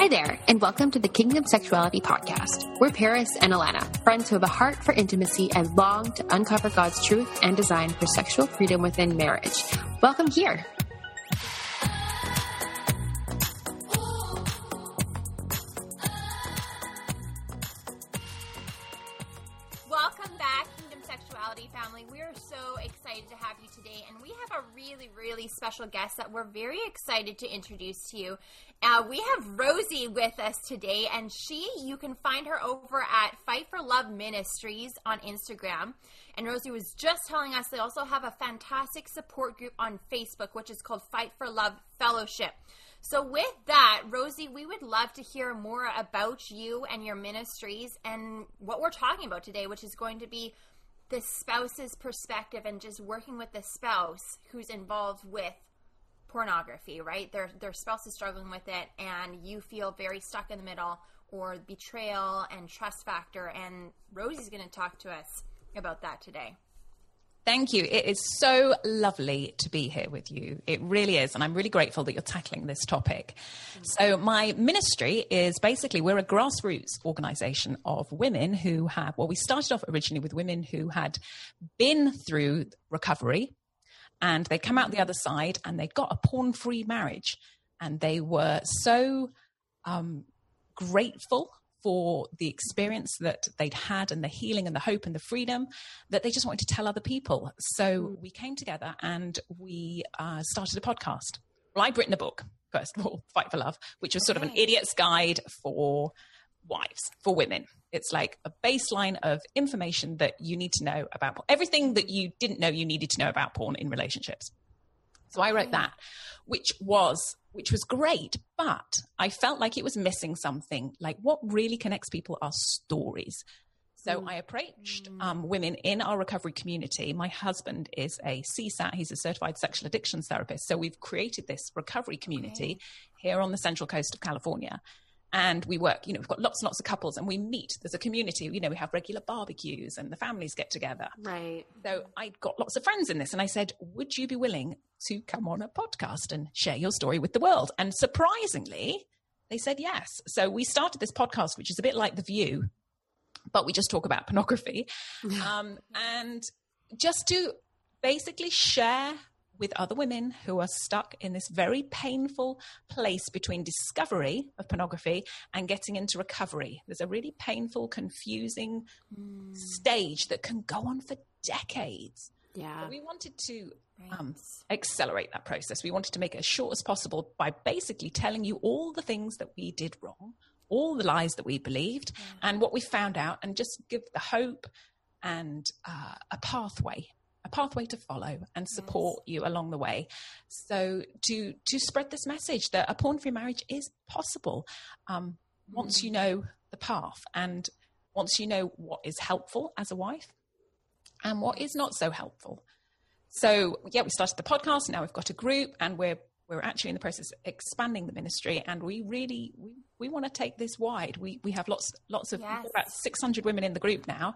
Hi there, and welcome to the Kingdom Sexuality Podcast. We're Paris and Alana, friends who have a heart for intimacy and long to uncover God's truth and design for sexual freedom within marriage. Welcome here. Really, really special guest that we're very excited to introduce to you. Uh, we have Rosie with us today, and she, you can find her over at Fight for Love Ministries on Instagram. And Rosie was just telling us they also have a fantastic support group on Facebook, which is called Fight for Love Fellowship. So, with that, Rosie, we would love to hear more about you and your ministries and what we're talking about today, which is going to be the spouse's perspective and just working with the spouse who's involved with pornography, right? Their their spouse is struggling with it and you feel very stuck in the middle or betrayal and trust factor and Rosie's going to talk to us about that today. Thank you. It is so lovely to be here with you. It really is. And I'm really grateful that you're tackling this topic. So, my ministry is basically we're a grassroots organization of women who have, well, we started off originally with women who had been through recovery and they come out the other side and they'd got a porn free marriage. And they were so um, grateful for the experience that they'd had and the healing and the hope and the freedom that they just wanted to tell other people. So we came together and we uh, started a podcast. Well, I'd written a book, first of all, Fight for Love, which was sort of an idiot's guide for wives, for women. It's like a baseline of information that you need to know about porn. everything that you didn't know you needed to know about porn in relationships. So I wrote mm. that, which was which was great, but I felt like it was missing something. Like what really connects people are stories. So mm. I approached mm. um, women in our recovery community. My husband is a CSAT, he's a certified sexual addictions therapist. So we've created this recovery community here on the central coast of California. And we work, you know, we've got lots and lots of couples and we meet. There's a community, you know, we have regular barbecues and the families get together. Right. So I got lots of friends in this and I said, Would you be willing to come on a podcast and share your story with the world? And surprisingly, they said yes. So we started this podcast, which is a bit like The View, but we just talk about pornography. um, and just to basically share with other women who are stuck in this very painful place between discovery of pornography and getting into recovery. There's a really painful, confusing Hmm. stage that can go on for decades. Yeah. We wanted to um, accelerate that process. We wanted to make it as short as possible by basically telling you all the things that we did wrong, all the lies that we believed, and what we found out, and just give the hope and uh, a pathway. A pathway to follow and support you along the way. So to to spread this message that a porn-free marriage is possible um, once you know the path and once you know what is helpful as a wife and what is not so helpful. So yeah, we started the podcast. Now we've got a group, and we're we're actually in the process of expanding the ministry, and we really we, we want to take this wide. We we have lots lots of Yes. about six hundred women in the group now,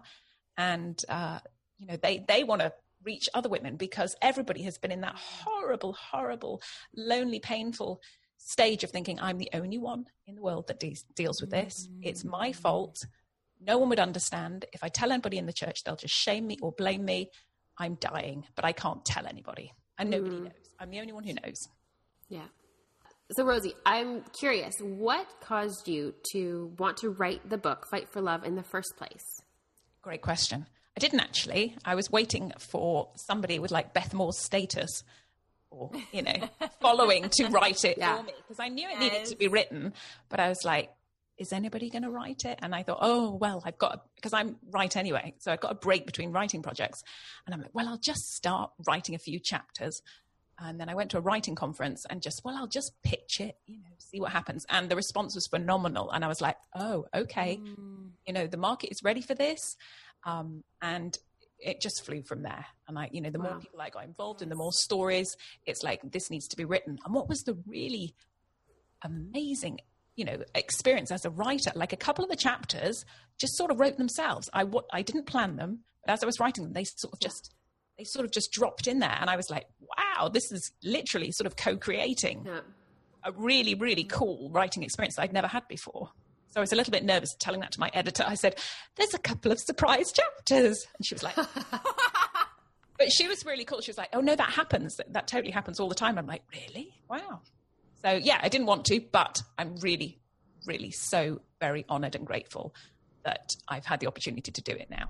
and uh, you know they they want to reach other women because everybody has been in that horrible, horrible, lonely, painful stage of thinking I'm the only one in the world that de- deals with this. It's my fault. No one would understand. If I tell anybody in the church, they'll just shame me or blame me. I'm dying, but I can't tell anybody. And nobody mm. knows. I'm the only one who knows. Yeah. So, Rosie, I'm curious, what caused you to want to write the book, Fight for Love, in the first place? Great question. I didn't actually. I was waiting for somebody with like Beth Moore's status or, you know, following to write it Yeah. for me because I knew it needed to be written. But I was like, is anybody going to write it? And I thought, oh, well, I've got, because I'm right anyway. So I've got a break between writing projects. And I'm like, well, I'll just start writing a few chapters. And then I went to a writing conference and just, well, I'll just pitch it, you know, see what happens. And the response was phenomenal. And I was like, oh, okay. You know, the market is ready for this. Um, and it just flew from there. And I, you know, the more people I got involved in, the more stories, it's like, this needs to be written. And what was the really amazing you know experience as a writer like a couple of the chapters just sort of wrote themselves i what i didn't plan them but as i was writing them they sort of just they sort of just dropped in there and i was like wow this is literally sort of co-creating Yeah. a really, really cool writing experience that I'd never had before. So I was a little bit nervous telling that to my editor. I said, There's a couple of surprise chapters. And she was like, But she was really cool. She was like, Oh, no, that happens. That, that totally happens all the time. I'm like, Really? Wow. So yeah, I didn't want to, but I'm really, really so very honored and grateful that I've had the opportunity to do it now.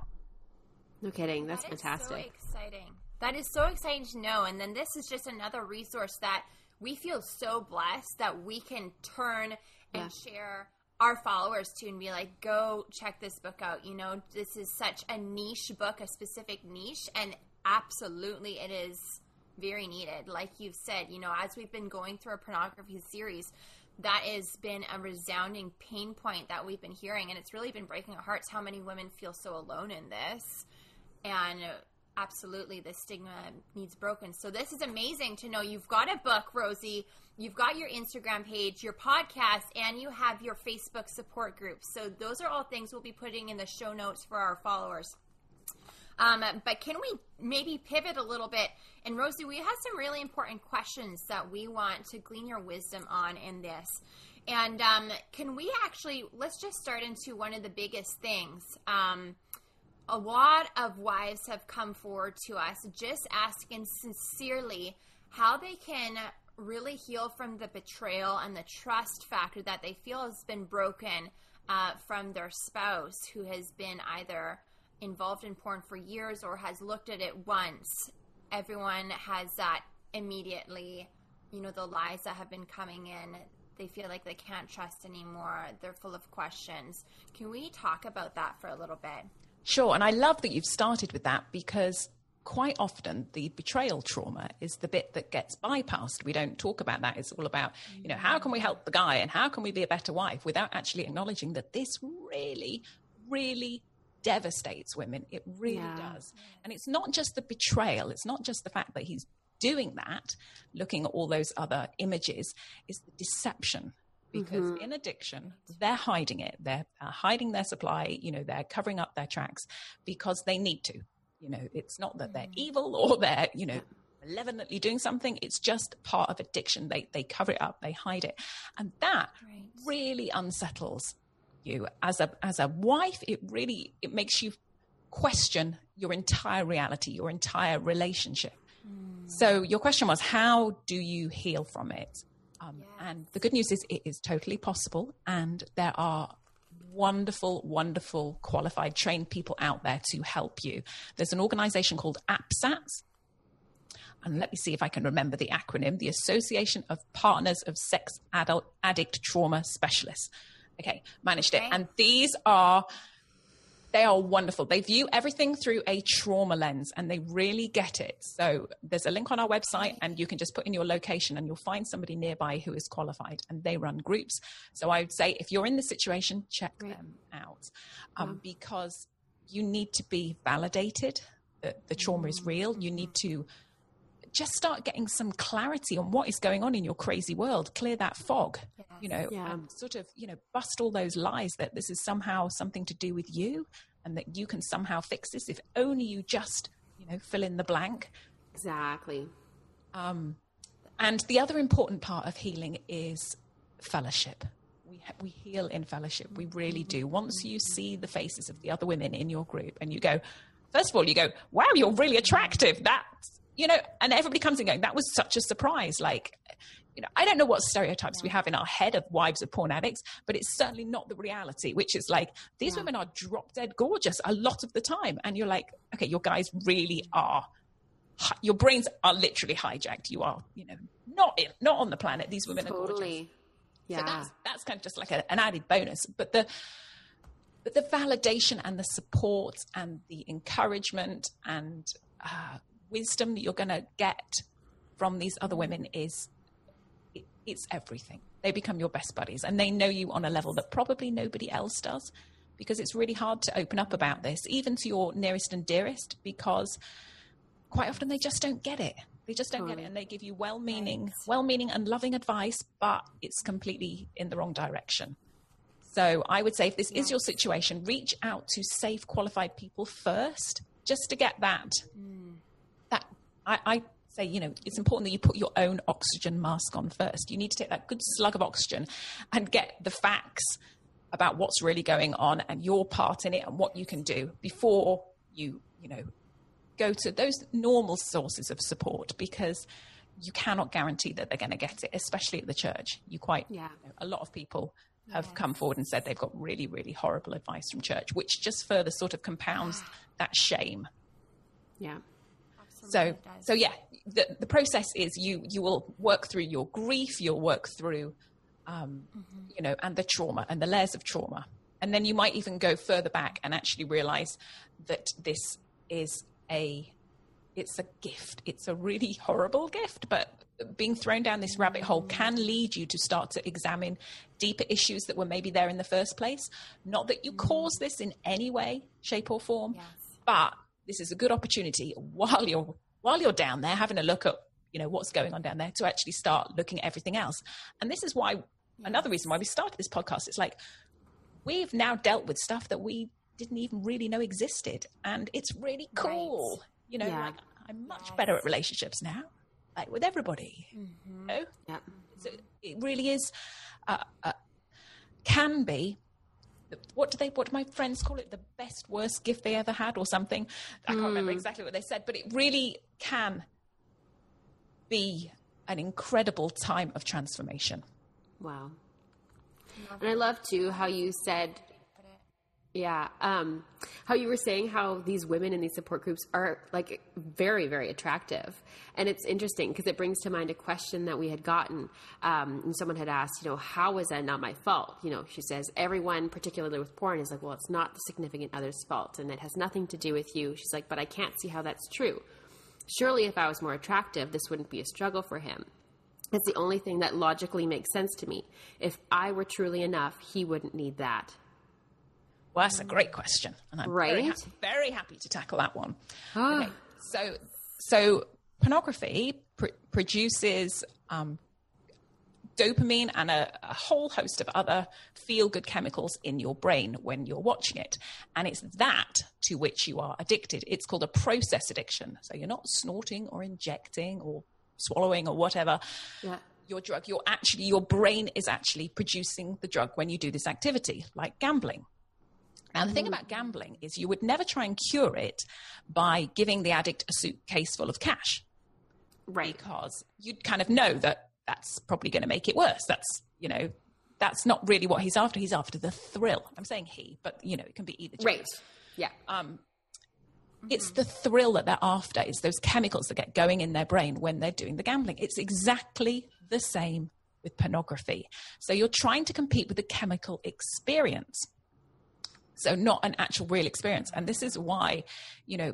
No kidding. That's That is fantastic. so exciting. That is so exciting to know. And then this is just another resource that we feel so blessed that we can turn and Yeah. share our followers to and be like, go check this book out. You know, this is such a niche book, a specific niche, and absolutely it is very needed. Like you've said, you know, as we've been going through a pornography series, that has been a resounding pain point that we've been hearing, and it's really been breaking our hearts how many women feel so alone in this. And absolutely the stigma needs broken. So this is amazing to know. You've got a book rosie. You've got your instagram page your podcast and you have your facebook support group. So those are all things we'll be putting in the show notes for our followers um, but can we maybe pivot a little bit? And Rosie, we have some really important questions that we want to glean your wisdom on in this. And um, can we actually, let's just start into one of the biggest things. Um, a lot of wives have come forward to us just asking sincerely how they can really heal from the betrayal and the trust factor that they feel has been broken uh, from their spouse who has been either involved in porn for years or has looked at it once. Everyone has that immediately, you know, the lies that have been coming in. They feel like they can't trust anymore. They're full of questions. Can we talk about that for a little bit? Sure. And I love that you've started with that because quite often the betrayal trauma is the bit that gets bypassed. We don't talk about that. It's all about, you know, how can we help the guy and how can we be a better wife without actually acknowledging that this really, really devastates women. It really Yeah. does. And it's not just the betrayal, it's not just the fact that he's doing that, looking at all those other images, is the deception. Because in addiction, they're hiding it. They're uh, hiding their supply. You know, they're covering up their tracks because they need to. You know, it's not that they're evil or they're, you know, malevolently doing something. It's just part of addiction. They they cover it up, they hide it, and that Right. really unsettles you as a as a wife. It really it makes you question your entire reality, your entire relationship. So your question was, how do you heal from it? Um, And the good news is, it is totally possible, and there are wonderful, wonderful, qualified, trained people out there to help you. There's an organization called APSATS, and let me see if I can remember the acronym the Association of Partners of Sex Adult Addict Trauma Specialists. Okay, managed it. And these are they are wonderful. They view everything through a trauma lens and they really get it. So there's a link on our website and you can just put in your location and you'll find somebody nearby who is qualified and they run groups. So I would say if you're in the situation, check them out um, because you need to be validated that the trauma is real. You need to just start getting some clarity on what is going on in your crazy world clear that fog you know Yeah. and sort of you know bust all those lies that this is somehow something to do with you and that you can somehow fix this if only you just you know fill in the blank Exactly. um, and the other important part of healing is fellowship. We, ha- we heal in fellowship. We really do. Once you see the faces of the other women in your group and you go, first of all, you go, wow, you're really attractive. That's, you know, and everybody comes in going, that was such a surprise. Like, you know, I don't know what stereotypes we have in our head of wives of porn addicts, but it's certainly not the reality, which is like these women are drop dead gorgeous a lot of the time. And you're like, okay, your guys really are your brains are literally hijacked. You are, you know, not in, not on the planet. These women are gorgeous. Yeah. So that's that's kind of just like a, an added bonus. But the but the validation and the support and the encouragement and uh, wisdom that you're going to get from these other women is it, it's everything. They become your best buddies, and they know you on a level that probably nobody else does. Because it's really hard to open up about this, even to your nearest and dearest, because quite often they just don't get it. They just don't get it, hmm. and they give you well-meaning, well-meaning and loving advice, but it's completely in the wrong direction. So I would say, if this is your situation, reach out to safe, qualified people first, just to get that. Hmm. That I, I say, you know, it's important that you put your own oxygen mask on first. You need to take that good slug of oxygen and get the facts about what's really going on and your part in it and what you can do before you, you know, go to those normal sources of support because you cannot guarantee that they're going to get it, especially at the church. You quite, yeah. You know, a lot of people have yes. come forward and said they've got really, really horrible advice from church, which just further sort of compounds that shame. Yeah. So, so yeah, the, the process is you, you will work through your grief, you'll work through, um, mm-hmm. you know, and the trauma and the layers of trauma. And then you might even go further back and actually realize that this is a it's a gift. It's a really horrible gift, but being thrown down this rabbit hole can lead you to start to examine deeper issues that were maybe there in the first place. Not that you cause this in any way, shape, or form, yes. but this is a good opportunity while you're while you're down there having a look at you know what's going on down there to actually start looking at everything else. And this is why another reason why we started this podcast. It's like we've now dealt with stuff that we didn't even really know existed, and it's really cool. Right. You know, yeah. like, I'm much yes. better at relationships now, like with everybody. Mm-hmm. You know? Yeah. So it really is, uh, uh, can be. What do they? What do my friends call it? The best, worst gift they ever had, or something. I can't mm. remember exactly what they said, but it really can be an incredible time of transformation. Wow. And I love too how you said yeah. Um, how you were saying how these women in these support groups are like very, very attractive. And it's interesting because it brings to mind a question that we had gotten. Um, someone had asked, you know, how was that not my fault? You know, she says, everyone, particularly with porn, is like, well, it's not the significant other's fault and it has nothing to do with you. She's like, but I can't see how that's true. Surely if I was more attractive, this wouldn't be a struggle for him. It's the only thing that logically makes sense to me. If I were truly enough, he wouldn't need that. Well, that's a great question, and I'm right? very, ha- very happy to tackle that one. Ah. Okay, so, so pornography pr- produces um, dopamine and a, a, whole host of other feel good chemicals in your brain when you're watching it. And it's that to which you are addicted. It's called a process addiction. So you're not snorting or injecting or swallowing or whatever. Yeah. Your drug, you're actually, your brain is actually producing the drug when you do this activity, like gambling. Now, the thing mm. about gambling is you would never try and cure it by giving the addict a suitcase full of cash. Right. Because you'd kind of know that that's probably going to make it worse. That's, you know, that's not really what he's after. He's after the thrill. I'm saying he, but, you know, it can be either. Right. Yeah. Um, it's the thrill that they're after. It's those chemicals that get going in their brain when they're doing the gambling. It's exactly the same with pornography. So you're trying to compete with the chemical experience. So not an actual real experience. And this is why, you know,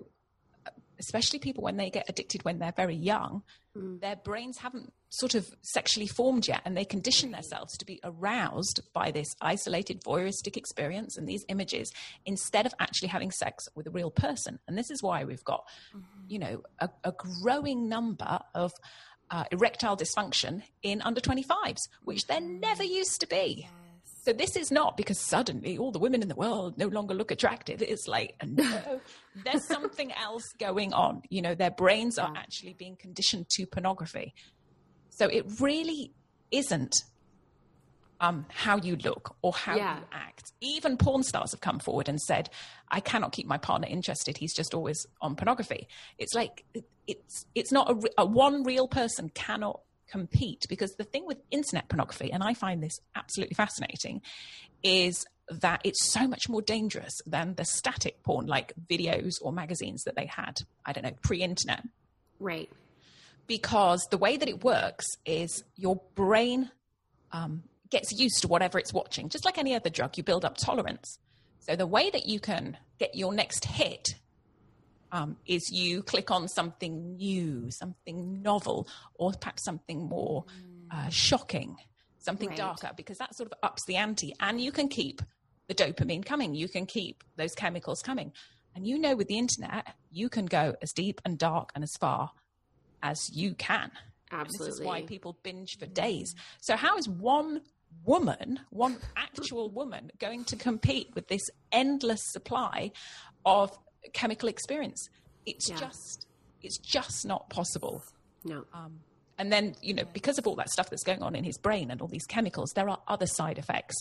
especially people when they get addicted when they're very young, mm. their brains haven't sort of sexually formed yet and they condition themselves to be aroused by this isolated voyeuristic experience and these images instead of actually having sex with a real person. And this is why we've got, mm-hmm. you know, a, a growing number of uh, erectile dysfunction in under 25s, which there never used to be. So this is not because suddenly all the women in the world no longer look attractive. It's like, no, there's something else going on. You know, their brains are actually being conditioned to pornography. So it really isn't um, how you look or how yeah. you act. Even porn stars have come forward and said, I cannot keep my partner interested. He's just always on pornography. It's like, it's, it's not a, a one real person cannot compete because the thing with internet pornography, and I find this absolutely fascinating, is that it's so much more dangerous than the static porn like videos or magazines that they had, I don't know, pre internet. Right. Because the way that it works is your brain um, gets used to whatever it's watching. Just like any other drug, you build up tolerance. So the way that you can get your next hit um, is you click on something new, something novel, or perhaps something more uh, shocking, something right. darker, because that sort of ups the ante. And you can keep the dopamine coming, you can keep those chemicals coming. And you know, with the internet, you can go as deep and dark and as far as you can. Absolutely. And this is why people binge for days. So, how is one woman, one actual woman, going to compete with this endless supply of chemical experience. It's yeah. just it's just not possible. No. Um, and then, you know, because of all that stuff that's going on in his brain and all these chemicals, there are other side effects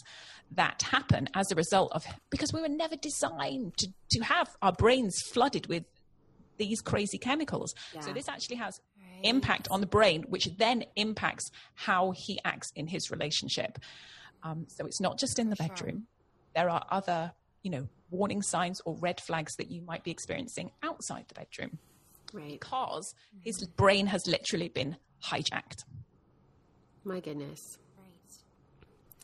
that happen as a result of because we were never designed to, to have our brains flooded with these crazy chemicals. Yeah. So this actually has impact on the brain, which then impacts how he acts in his relationship. Um, so it's not just in the bedroom. There are other, you know, warning signs or red flags that you might be experiencing outside the bedroom Right. because his brain has literally been hijacked. My goodness. Right.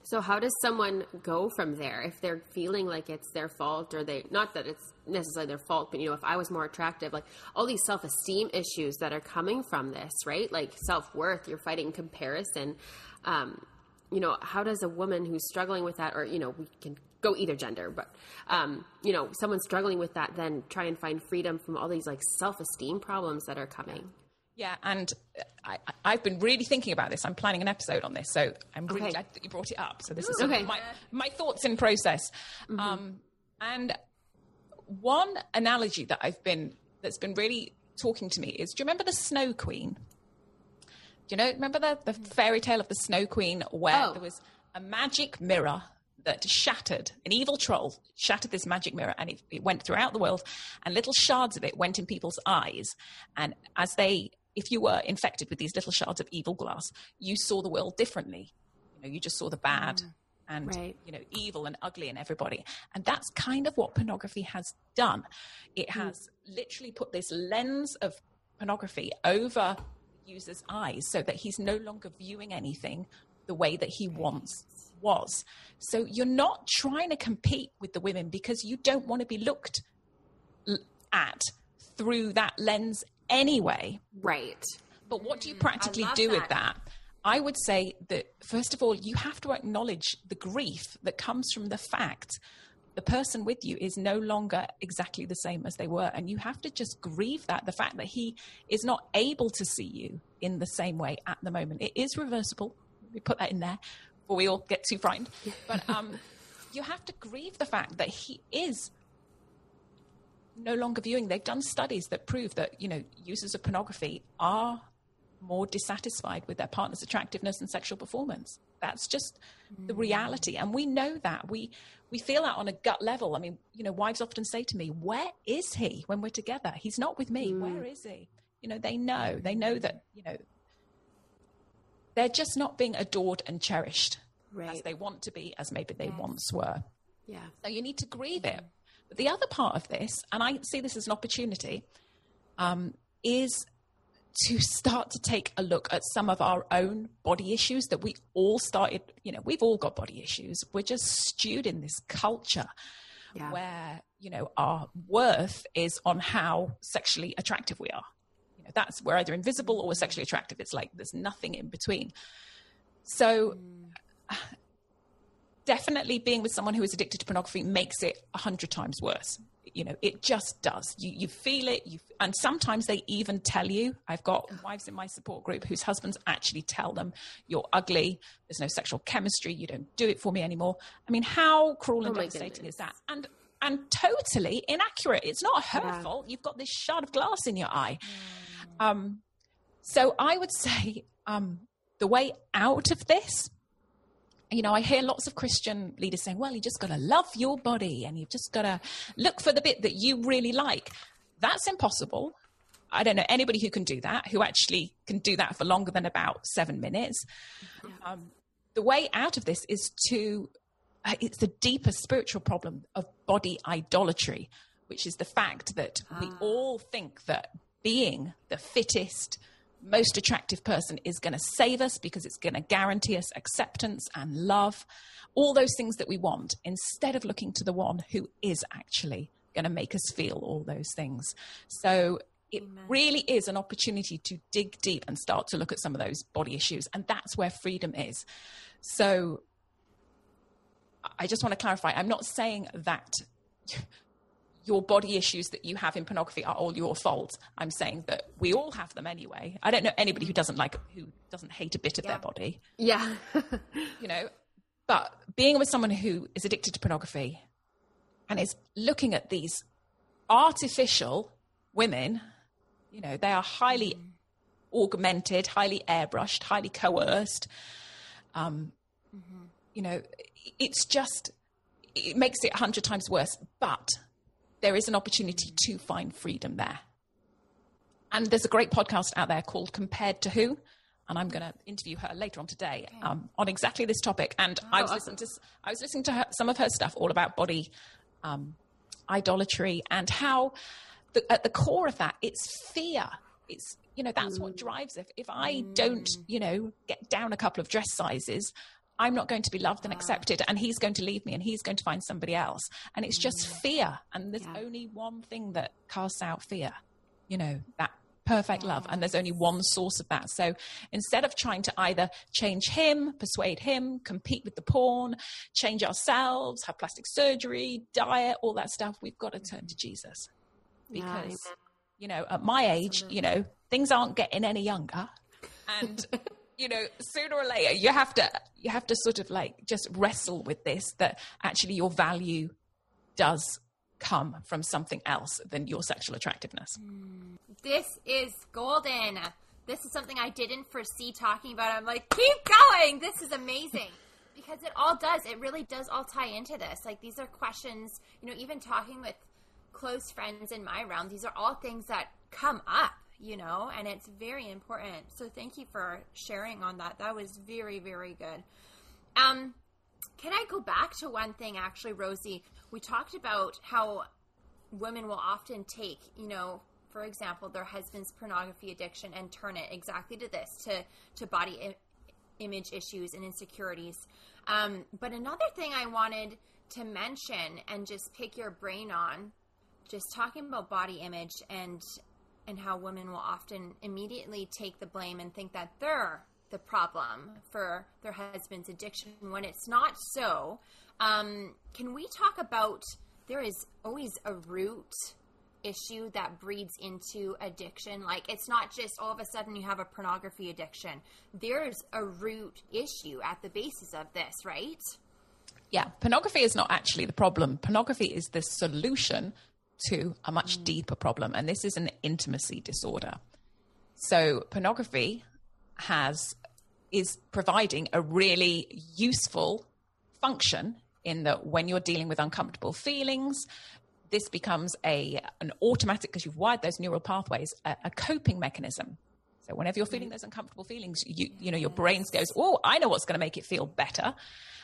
So how does someone go from there if they're feeling like it's their fault or they not that it's necessarily their fault, but you know, if I was more attractive, like all these self esteem issues that are coming from this, right? Like self worth, you're fighting comparison. Um, you know, how does a woman who's struggling with that, or you know, we can go either gender, but um, you know, someone struggling with that, then try and find freedom from all these like self esteem problems that are coming. Yeah, and I, I've been really thinking about this. I'm planning an episode on this, so I'm really Okay. glad that you brought it up. So this is Okay. my my thoughts in process. Um, and one analogy that I've been that's been really talking to me is: Do you remember the Snow Queen? Do you know? Remember the the fairy tale of the Snow Queen, where Oh. there was a magic mirror that shattered. An evil troll shattered this magic mirror, and it, it went throughout the world. And little shards of it went in people's eyes, and as they if you were infected with these little shards of evil glass, you saw the world differently. You know, you just saw the bad mm. and Right. you know evil and ugly in everybody. And that's kind of what pornography has done. It mm. has literally put this lens of pornography over the user's eyes so that he's no longer viewing anything the way that he once was. So you're not trying to compete with the women because you don't want to be looked at through that lens anyway. Right. But what do you mm, practically love do with that. that? I would say that, first of all, you have to acknowledge the grief that comes from the fact the person with you is no longer exactly the same as they were. And you have to just grieve that the fact that he is not able to see you in the same way at the moment. It is reversible. We put that in there before we all get too frightened. But um, you have to grieve the fact that he is no longer viewing. They've done studies that prove that you know users of pornography are more dissatisfied with their partner's attractiveness and sexual performance. That's just the reality, and we know that. We we feel that on a gut level. I mean, you know, wives often say to me, "Where is he when we're together? He's not with me. Where is he?" You know, they know. They know that you know they're just not being adored and cherished as they want to be, as maybe they once were. Yeah. So you need to grieve it. But the other part of this, and I see this as an opportunity, um, is to start to take a look at some of our own body issues that we all started, you know, we've all got body issues. We're just stewed in this culture Yeah. where, you know, our worth is on how sexually attractive we are. Know, that's we're either invisible or we're sexually attractive. It's like there's nothing in between. So definitely being with someone who is addicted to pornography makes it a hundred times worse. You know, it just does. You, you feel it, you, and sometimes they even tell you. I've got wives in my support group whose husbands actually tell them, "You're ugly. There's no sexual chemistry. You don't do it for me anymore." I mean, how cruel oh and Oh devastating goodness. is that? And and totally inaccurate. It's not her Yeah. fault. You've got this shard of glass in your eye. Mm. Um, so I would say um, the way out of this you know, I hear lots of Christian leaders saying, well, you just got to love your body and you've just got to look for the bit that you really like. That's impossible. I don't know anybody who can do that, who actually can do that for longer than about seven minutes. Um, the way out of this is to, uh, it's the deeper spiritual problem of body idolatry, which is the fact that we all think that being the fittest, most attractive person is going to save us because it's going to guarantee us acceptance and love, all those things that we want, instead of looking to the one who is actually going to make us feel all those things. So it really is an opportunity to dig deep and start to look at some of those body issues. And that's where freedom is. So I just want to clarify I'm not saying that your body issues that you have in pornography are all your fault. I'm saying that we all have them anyway. I don't know anybody who doesn't like who doesn't hate a bit of their body, Yeah. you know. But being with someone who is addicted to pornography and is looking at these artificial women, you know, they are highly augmented, highly airbrushed, highly coerced. Um, mm-hmm. You know, it's just, it makes it a hundred times worse. But there is an opportunity to find freedom there. And there's a great podcast out there called Compared to Who. And I'm going to interview her later on today okay. um, on exactly this topic. And oh, I was awesome. listening to I was listening to her, some of her stuff all about body um, idolatry and how the, at the core of that it's fear. It's you know that's mm. what drives it. If I mm. don't you know get down a couple of dress sizes, I'm not going to be loved and accepted, and he's going to leave me, and he's going to find somebody else. And it's just mm. fear. And there's yeah. only one thing that casts out fear, you know, that perfect love. And there's only one source of that. So instead of trying to either change him, persuade him, compete with the porn, change ourselves, have plastic surgery, diet, all that stuff, we've got to turn to Jesus. Because, yeah. you know, at my age, you know, things aren't getting any younger. And, you know, sooner or later, you have to, you have to sort of like just wrestle with this that actually your value does come from something else than your sexual attractiveness. Mm. This is golden. This is something I didn't foresee talking about. I'm like, keep going. This is amazing. Because it all does. It really does all tie into this. Like, these are questions, you know, even talking with close friends in my realm, these are all things that come up, you know, and it's very important. So thank you for sharing on that. That was very, very good. Um, can I go back to one thing, actually, Rosie? We talked about how women will often take, you know, for example, their husband's pornography addiction and turn it exactly to this, to to body I- image issues and insecurities. Um, but another thing I wanted to mention and just pick your brain on, just talking about body image and and how women will often immediately take the blame and think that they're the problem for their husband's addiction when it's not so. Um, can we talk about there is always a root issue that breeds into addiction? Like it's not just all of a sudden you have a pornography addiction. There's a root issue at the basis of this, right? Yeah, pornography is not actually the problem. Pornography is the solution to a much mm. deeper problem, and this is an intimacy disorder. So, pornography has is providing a really useful function in that when you're dealing with uncomfortable feelings this becomes a an automatic because you've wired those neural pathways a, a, coping mechanism. So whenever you're feeling those uncomfortable feelings you you know your brain goes oh i know what's going to make it feel better.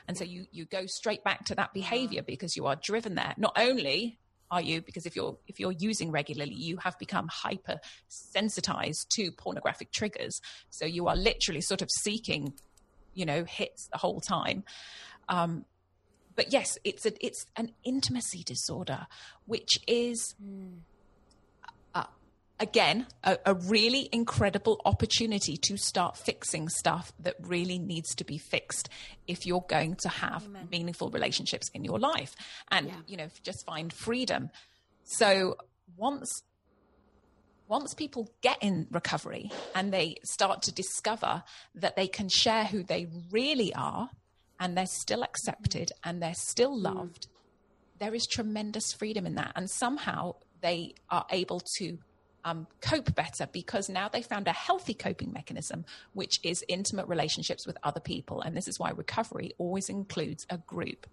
And so you you go straight back to that behavior because you are driven there. Not only are you? Because if you're if you're using regularly you have become hyper sensitized to pornographic triggers. So you are literally sort of seeking you know hits the whole time. Um, but yes it's a it's an intimacy disorder which is mm again, a, a, really incredible opportunity to start fixing stuff that really needs to be fixed if you're going to have Amen. meaningful relationships in your life and, yeah. you know, just find freedom. So once once people get in recovery and they start to discover that they can share who they really are and they're still accepted and they're still mm. loved, mm. there is tremendous freedom in that. And somehow they are able to um, cope better because now they found a healthy coping mechanism, which is intimate relationships with other people. And this is why recovery always includes a group.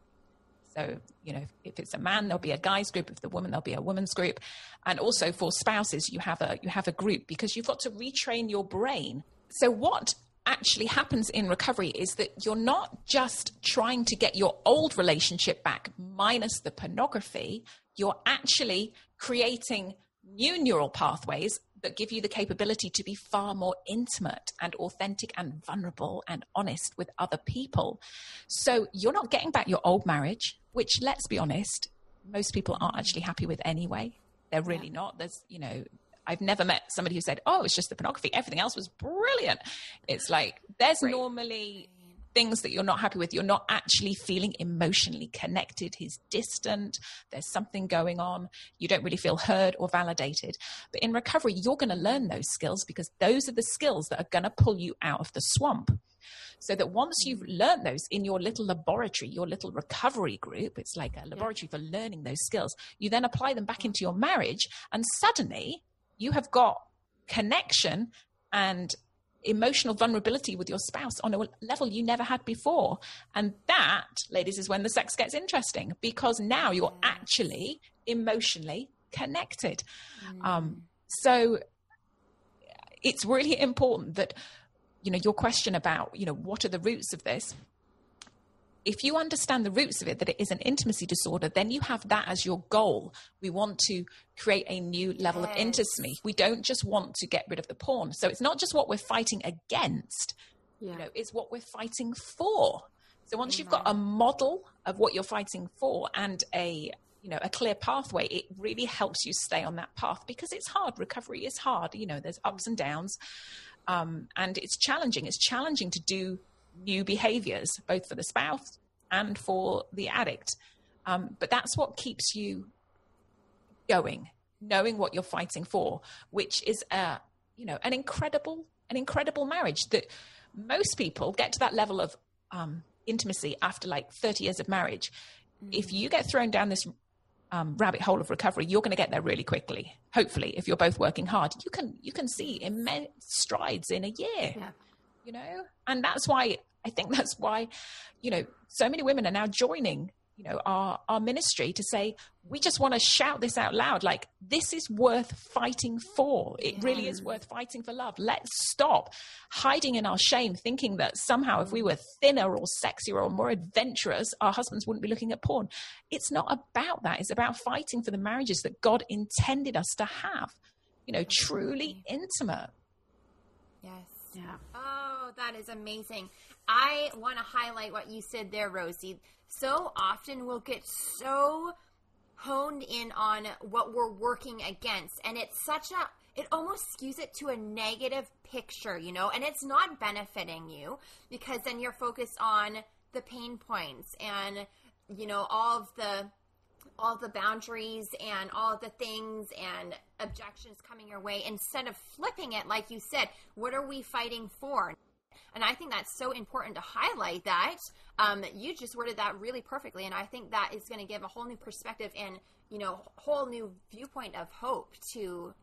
So, you know, if it's a man, there'll be a guy's group. If the woman, there'll be a woman's group. And also for spouses, you have a you have a group because you've got to retrain your brain. So what actually happens in recovery is that you're not just trying to get your old relationship back minus the pornography, you're actually creating new neural pathways that give you the capability to be far more intimate and authentic and vulnerable and honest with other people. So you're not getting back your old marriage, which, let's be honest, most people aren't actually happy with anyway. They're really yeah. not. There's, you know, I've never met somebody who said, "Oh, it's just the pornography. Everything else was brilliant." It's like there's right. normally things that you're not happy with, you're not actually feeling emotionally connected. He's distant. There's something going on. You don't really feel heard or validated. But in recovery, you're going to learn those skills because those are the skills that are going to pull you out of the swamp. So that once you've learned those in your little laboratory, your little recovery group, it's like a laboratory for learning those skills, you then apply them back into your marriage, and suddenly you have got connection and emotional vulnerability with your spouse on a level you never had before. And that, ladies, is when the sex gets interesting because now you're yes. actually emotionally connected. Mm. Um, so it's really important that, you know, your question about, you know, what are the roots of this? If you understand the roots of it, that it is an intimacy disorder, then you have that as your goal. We want to create a new level yes. of intimacy. We don't just want to get rid of the porn. So it's not just what we're fighting against, yeah. you know, it's what we're fighting for. So once you've got a model of what you're fighting for and a you know a clear pathway it really helps you stay on that path because it's hard recovery is hard you know there's ups and downs um, and it's challenging it's challenging to do new behaviors, both for the spouse and for the addict. Um, but that's what keeps you going, knowing what you're fighting for, which is a you know an incredible an incredible marriage that most people get to that level of um, intimacy after like 30 years of marriage. Mm. If you get thrown down this um, rabbit hole of recovery, you're going to get there really quickly. Hopefully, if you're both working hard, you can you can see immense strides in a year. Yeah. You know, and that's why I think that's why, you know, so many women are now joining, you know, our, our ministry to say, we just want to shout this out loud. Like, this is worth fighting for. It yeah. really is worth fighting for love. Let's stop hiding in our shame, thinking that somehow if we were thinner or sexier or more adventurous, our husbands wouldn't be looking at porn. It's not about that. It's about fighting for the marriages that God intended us to have, you know, truly intimate. Yes. Yeah. Um, That is amazing. I want to highlight what you said there, Rosie. So often we'll get so honed in on what we're working against, and it's such a it almost skews it to a negative picture, you know, and it's not benefiting you because then you're focused on the pain points and you know all of the all the boundaries and all the things and objections coming your way instead of flipping it like you said what are we fighting for and I think that's so important to highlight that. Um, you just worded that really perfectly. And I think that is going to give a whole new perspective and, you know, whole new viewpoint of hope to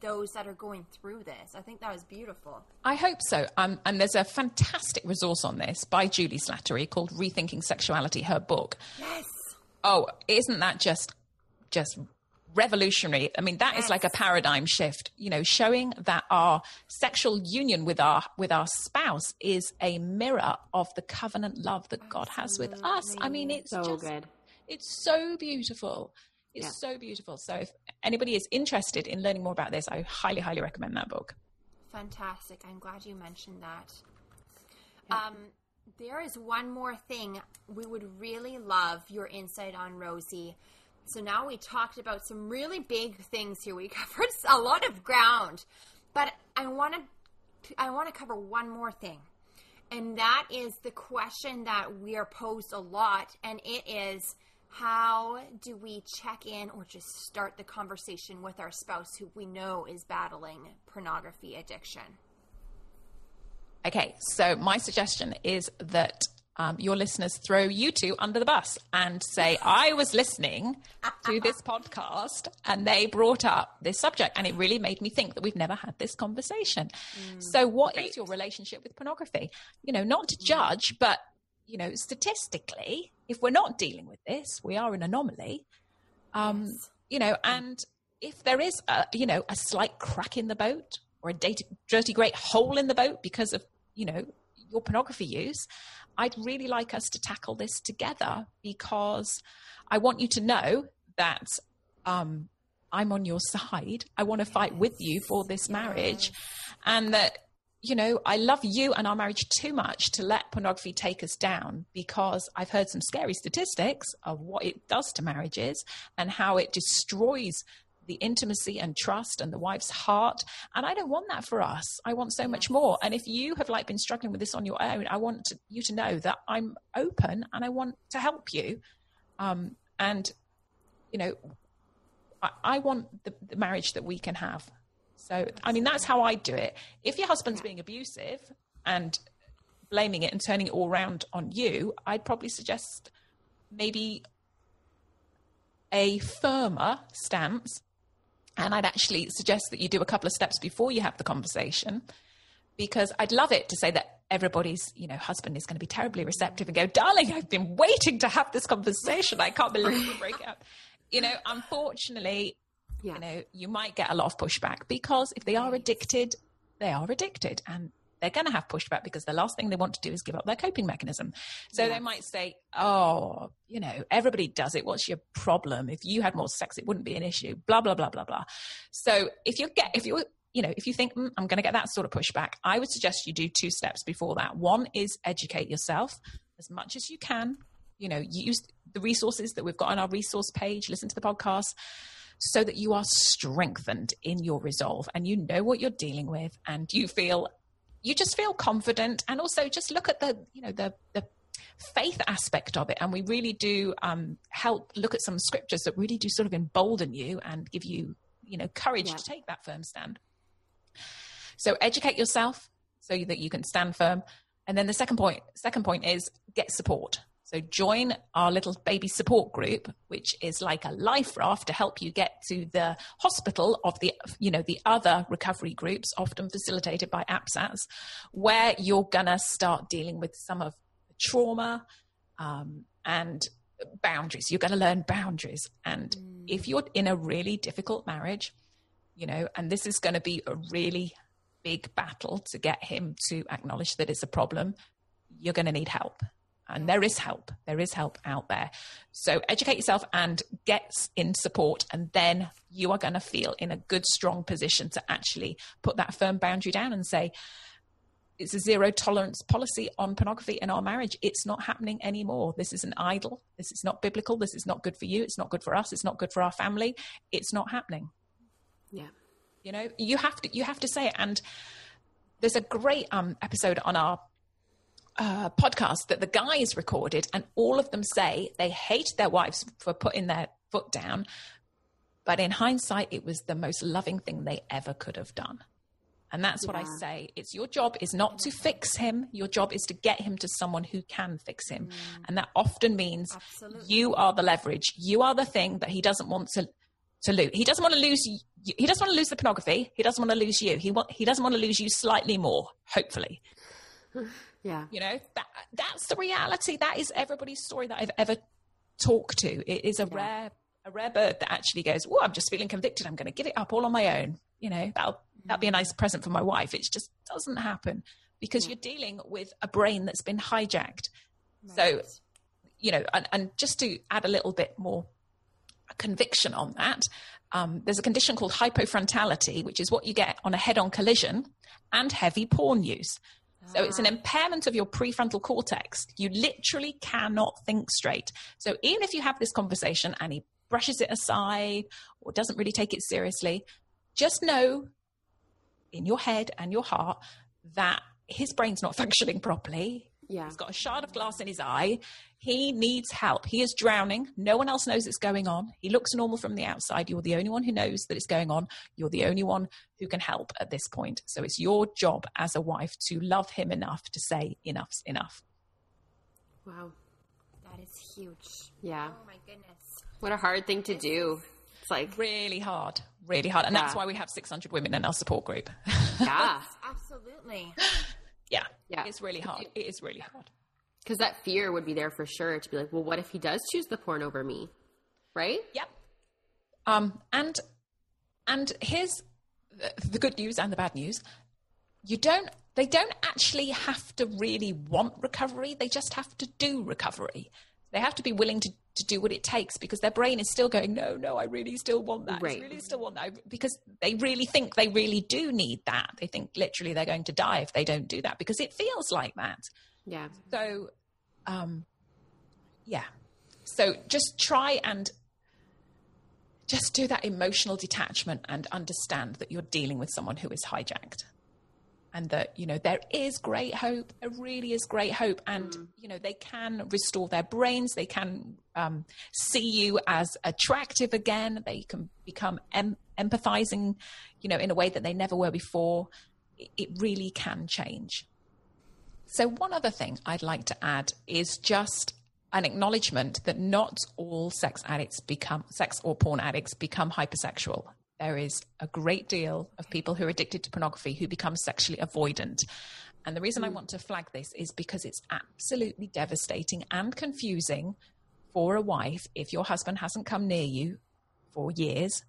those that are going through this. I think that was beautiful. I hope so. Um, and there's a fantastic resource on this by Julie Slattery called Rethinking Sexuality, her book. Yes. Oh, isn't that just just revolutionary. I mean, that yes. is like a paradigm shift, you know, showing that our sexual union with our with our spouse is a mirror of the covenant love that God has with us. I mean, it's so just, good. It's so beautiful. It's yeah. so beautiful. So if anybody is interested in learning more about this, I highly, highly recommend that book. Fantastic. I'm glad you mentioned that. Yeah. Um, there is one more thing we would really love your insight on, Rosie. So now we talked about some really big things here. We covered a lot of ground, but I want to I want to cover one more thing. And that is the question that we are posed a lot and it is how do we check in or just start the conversation with our spouse who we know is battling pornography addiction? Okay, so my suggestion is that um, your listeners throw you two under the bus and say, I was listening to this podcast and they brought up this subject. And it really made me think that we've never had this conversation. Mm, so, what great. is your relationship with pornography? You know, not to mm. judge, but, you know, statistically, if we're not dealing with this, we are an anomaly. Um, yes. You know, and if there is, a, you know, a slight crack in the boat or a dirty, dirty, great hole in the boat because of, you know, your pornography use, I'd really like us to tackle this together because I want you to know that um, I'm on your side. I want to fight with you for this marriage. And that, you know, I love you and our marriage too much to let pornography take us down because I've heard some scary statistics of what it does to marriages and how it destroys the intimacy and trust and the wife's heart. And I don't want that for us. I want so much more. And if you have like been struggling with this on your own, I want to, you to know that I'm open and I want to help you. Um, and you know, I, I want the, the marriage that we can have. So, I mean, that's how I do it. If your husband's being abusive and blaming it and turning it all around on you, I'd probably suggest maybe a firmer stance and I'd actually suggest that you do a couple of steps before you have the conversation because I'd love it to say that everybody's, you know, husband is going to be terribly receptive and go, darling, I've been waiting to have this conversation. I can't believe we break up. You know, unfortunately, yeah. you know, you might get a lot of pushback because if they are addicted, they are addicted and they're going to have pushback because the last thing they want to do is give up their coping mechanism. So yeah. they might say, Oh, you know, everybody does it. What's your problem? If you had more sex, it wouldn't be an issue, blah, blah, blah, blah, blah. So if you get, if you you know, if you think mm, I'm going to get that sort of pushback, I would suggest you do two steps before that. One is educate yourself as much as you can. You know, use the resources that we've got on our resource page, listen to the podcast so that you are strengthened in your resolve and you know what you're dealing with and you feel you just feel confident and also just look at the you know the the faith aspect of it and we really do um, help look at some scriptures that really do sort of embolden you and give you you know courage yeah. to take that firm stand so educate yourself so that you can stand firm. And then the second point, second point is get support. So join our little baby support group, which is like a life raft to help you get to the hospital of the, you know, the other recovery groups, often facilitated by APSATs, where you're gonna start dealing with some of the trauma um, and boundaries. You're gonna learn boundaries. And mm. if you're in a really difficult marriage, you know, and this is going to be a really big battle to get him to acknowledge that it's a problem, you're going to need help. And there is help. There is help out there. So educate yourself and get in support. And then you are going to feel in a good, strong position to actually put that firm boundary down and say, it's a zero tolerance policy on pornography in our marriage. It's not happening anymore. This is an idol. This is not biblical. This is not good for you. It's not good for us. It's not good for our family. It's not happening. Yeah. You know, you have to you have to say it. And there's a great um, episode on our uh, podcast that the guys recorded, and all of them say they hate their wives for putting their foot down, but in hindsight, it was the most loving thing they ever could have done. And that's what. I say. It's your job is not to fix him. Your job is to get him to someone who can fix him. Mm. And that often means Absolutely. you are the leverage. You are the thing that he doesn't want to to lose. He doesn't want to lose. He doesn't want to lose the pornography. He doesn't want to lose you. He want. He doesn't want to lose you slightly more. Hopefully. Yeah. You know that that's the reality. That is everybody's story that I've ever talked to. It is a yeah. rare a rare bird that actually goes, "Oh, I'm just feeling convicted. I'm going to give it up all on my own." You know, that'll that'll be a nice present for my wife. It just doesn't happen because yeah. you're dealing with a brain that's been hijacked. Right. So, you know, and, and just to add a little bit more conviction on that. Um, there's a condition called hypofrontality, which is what you get on a head on collision and heavy porn use. So it's an ah. impairment of your prefrontal cortex. You literally cannot think straight. So even if you have this conversation and he brushes it aside or doesn't really take it seriously, just know in your head and your heart that his brain's not functioning properly. Yeah. He's got a shard of glass in his eye. He needs help. He is drowning. No one else knows it's going on. He looks normal from the outside. You're the only one who knows that it's going on. You're the only one who can help at this point. So it's your job as a wife to love him enough to say, enough's enough. Wow. That is huge. Yeah. Oh my goodness. What a hard thing to do. It's like really hard, really hard. And yeah. that's why we have 600 women in our support group. Yeah. Absolutely. Yeah. Yeah. It's really hard. It is really hard. Because that fear would be there for sure to be like, well, what if he does choose the porn over me? Right? Yep. Um, and and here's the, the good news and the bad news. You don't they don't actually have to really want recovery. They just have to do recovery. They have to be willing to, to do what it takes because their brain is still going, no, no, I really still want that. Right. I really still want that. Because they really think they really do need that. They think literally they're going to die if they don't do that because it feels like that. Yeah. So, um, yeah. So just try and just do that emotional detachment and understand that you're dealing with someone who is hijacked and that you know there is great hope. There really is great hope. And mm. you know they can restore their brains. They can um, see you as attractive again. They can become em- empathizing you know in a way that they never were before. It, it really can change. So one other thing i'd like to add is just an acknowledgement that not all sex addicts become sex or porn addicts become hypersexual there is a great deal of people who are addicted to pornography who become sexually avoidant. And the reason. I want to flag this is because it's absolutely devastating and confusing for a wife if your husband hasn't come near you for years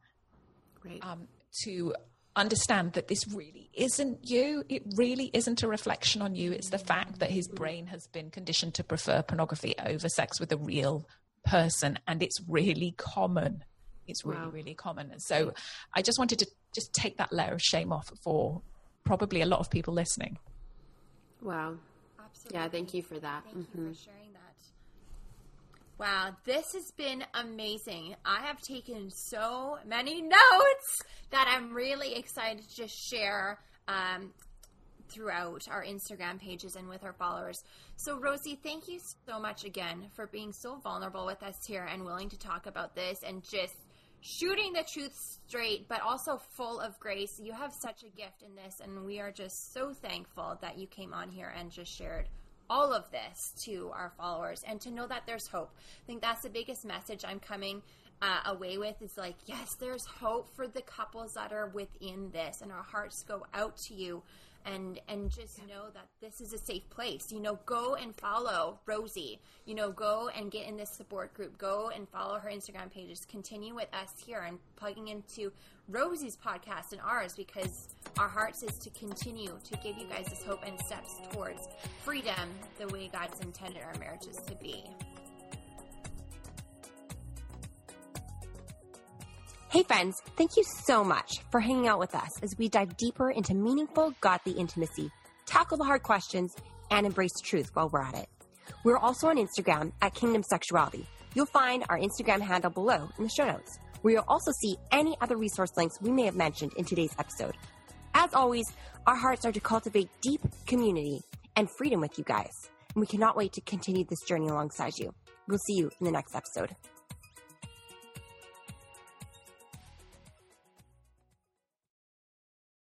um, to understand that this really isn't you. It really isn't a reflection on you. It's the fact that his brain has been conditioned to prefer pornography over sex with a real person. And it's really common. It's really, wow. really common. And so I just wanted to just take that layer of shame off for probably a lot of people listening. Wow. Absolutely. Yeah, thank you for that. Thank mm-hmm. you for mm-hmm. sharing that. Wow, this has been amazing. I have taken so many notes that I'm really excited to just share um, throughout our Instagram pages and with our followers. So, Rosie, thank you so much again for being so vulnerable with us here and willing to talk about this and just shooting the truth straight, but also full of grace. You have such a gift in this, and we are just so thankful that you came on here and just shared all of this to our followers and to know that there's hope. I think that's the biggest message I'm coming uh, away with is like, yes, there's hope for the couples that are within this, and our hearts go out to you and and just know that this is a safe place. You know, go and follow Rosie. You know, go and get in this support group. Go and follow her Instagram pages. Continue with us here and plugging into Rosie's podcast and ours because our hearts is to continue to give you guys this hope and steps towards freedom the way God's intended our marriages to be. Hey, friends, thank you so much for hanging out with us as we dive deeper into meaningful, godly intimacy, tackle the hard questions, and embrace truth while we're at it. We're also on Instagram at Kingdom Sexuality. You'll find our Instagram handle below in the show notes, where you'll also see any other resource links we may have mentioned in today's episode. As always, our hearts are to cultivate deep community and freedom with you guys, and we cannot wait to continue this journey alongside you. We'll see you in the next episode.